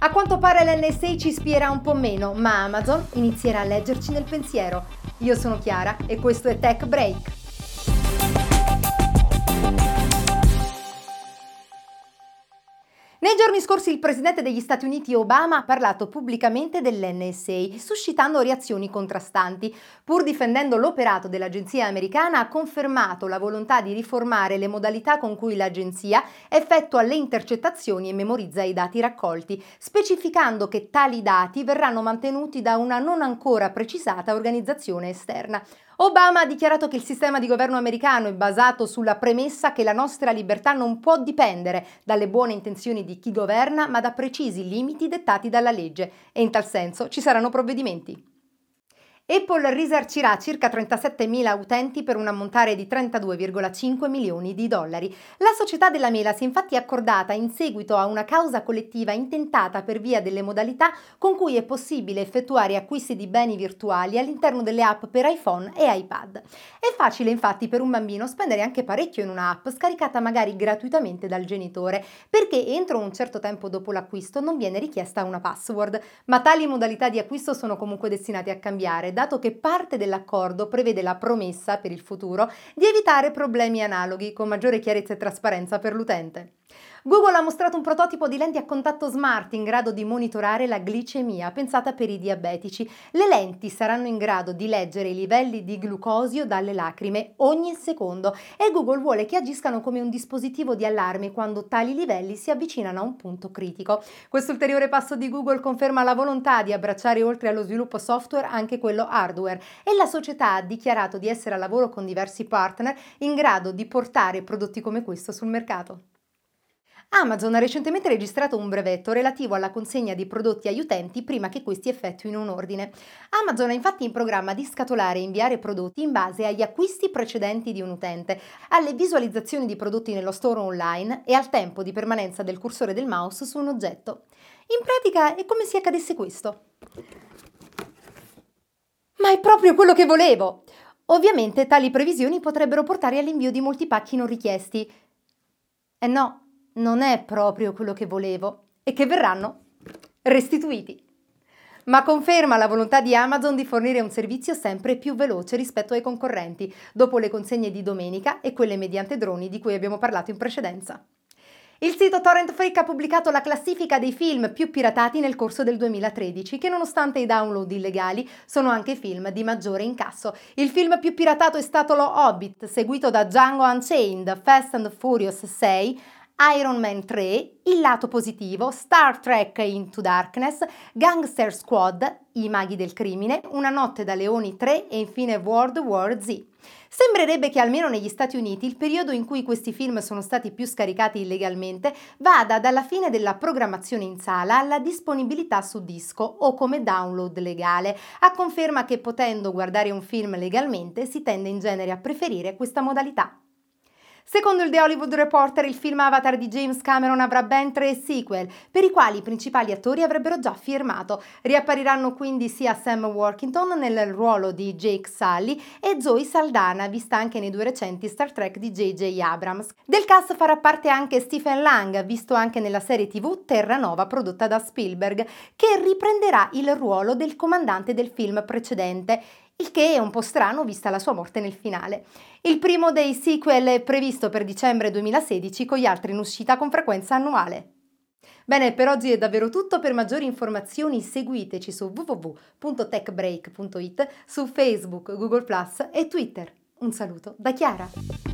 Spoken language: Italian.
A quanto pare l'NSA ci spierà un po' meno, ma Amazon inizierà a leggerci nel pensiero. Io sono Chiara e questo è Tech Break. Nei giorni scorsi il presidente degli Stati Uniti Obama ha parlato pubblicamente dell'NSA, suscitando reazioni contrastanti. Pur difendendo l'operato dell'agenzia americana, ha confermato la volontà di riformare le modalità con cui l'agenzia effettua le intercettazioni e memorizza i dati raccolti, specificando che tali dati verranno mantenuti da una non ancora precisata organizzazione esterna. Obama ha dichiarato che il sistema di governo americano è basato sulla premessa che la nostra libertà non può dipendere dalle buone intenzioni di chi governa, ma da precisi limiti dettati dalla legge e in tal senso ci saranno provvedimenti. Apple risarcirà circa 37.000 utenti per un ammontare di 32,5 milioni di dollari. La società della mela si è infatti accordata in seguito a una causa collettiva intentata per via delle modalità con cui è possibile effettuare acquisti di beni virtuali all'interno delle app per iPhone e iPad. È facile infatti per un bambino spendere anche parecchio in un'app scaricata magari gratuitamente dal genitore, perché entro un certo tempo dopo l'acquisto non viene richiesta una password, ma tali modalità di acquisto sono comunque destinate a cambiare dato che parte dell'accordo prevede la promessa per il futuro di evitare problemi analoghi con maggiore chiarezza e trasparenza per l'utente. Google ha mostrato un prototipo di lenti a contatto smart in grado di monitorare la glicemia, pensata per i diabetici. Le lenti saranno in grado di leggere i livelli di glucosio dalle lacrime ogni secondo e Google vuole che agiscano come un dispositivo di allarme quando tali livelli si avvicinano a un punto critico. Questo ulteriore passo di Google conferma la volontà di abbracciare oltre allo sviluppo software anche quello hardware e la società ha dichiarato di essere a lavoro con diversi partner in grado di portare prodotti come questo sul mercato. Amazon ha recentemente registrato un brevetto relativo alla consegna di prodotti agli utenti prima che questi effettuino un ordine. Amazon ha infatti in programma di scatolare e inviare prodotti in base agli acquisti precedenti di un utente, alle visualizzazioni di prodotti nello store online e al tempo di permanenza del cursore del mouse su un oggetto. In pratica è come se accadesse questo. Ma è proprio quello che volevo! Ovviamente tali previsioni potrebbero portare all'invio di molti pacchi non richiesti. Eh no, non è proprio quello che volevo e che verranno restituiti. Ma conferma la volontà di Amazon di fornire un servizio sempre più veloce rispetto ai concorrenti, dopo le consegne di domenica e quelle mediante droni di cui abbiamo parlato in precedenza. Il sito Torrent Freak ha pubblicato la classifica dei film più piratati nel corso del 2013, che nonostante i download illegali sono anche film di maggiore incasso. Il film più piratato è stato Lo Hobbit, seguito da Django Unchained, Fast and Furious 6, Iron Man 3, Il lato positivo, Star Trek Into Darkness, Gangster Squad, I maghi del crimine, Una notte da leoni 3 e infine World War Z. Sembrerebbe che almeno negli Stati Uniti il periodo in cui questi film sono stati più scaricati illegalmente vada dalla fine della programmazione in sala alla disponibilità su disco o come download legale, a conferma che potendo guardare un film legalmente si tende in genere a preferire questa modalità. Secondo il The Hollywood Reporter, il film Avatar di James Cameron avrà ben tre sequel, per i quali i principali attori avrebbero già firmato. Riappariranno quindi sia Sam Workington nel ruolo di Jake Sully e Zoe Saldana, vista anche nei due recenti Star Trek di J.J. Abrams. Del cast farà parte anche Stephen Lang, visto anche nella serie TV Terra Nova prodotta da Spielberg, che riprenderà il ruolo del comandante del film precedente il che è un po' strano vista la sua morte nel finale. Il primo dei sequel è previsto per dicembre 2016 con gli altri in uscita con frequenza annuale. Bene, per oggi è davvero tutto. Per maggiori informazioni seguiteci su www.techbreak.it, su Facebook, Google e Twitter. Un saluto da Chiara.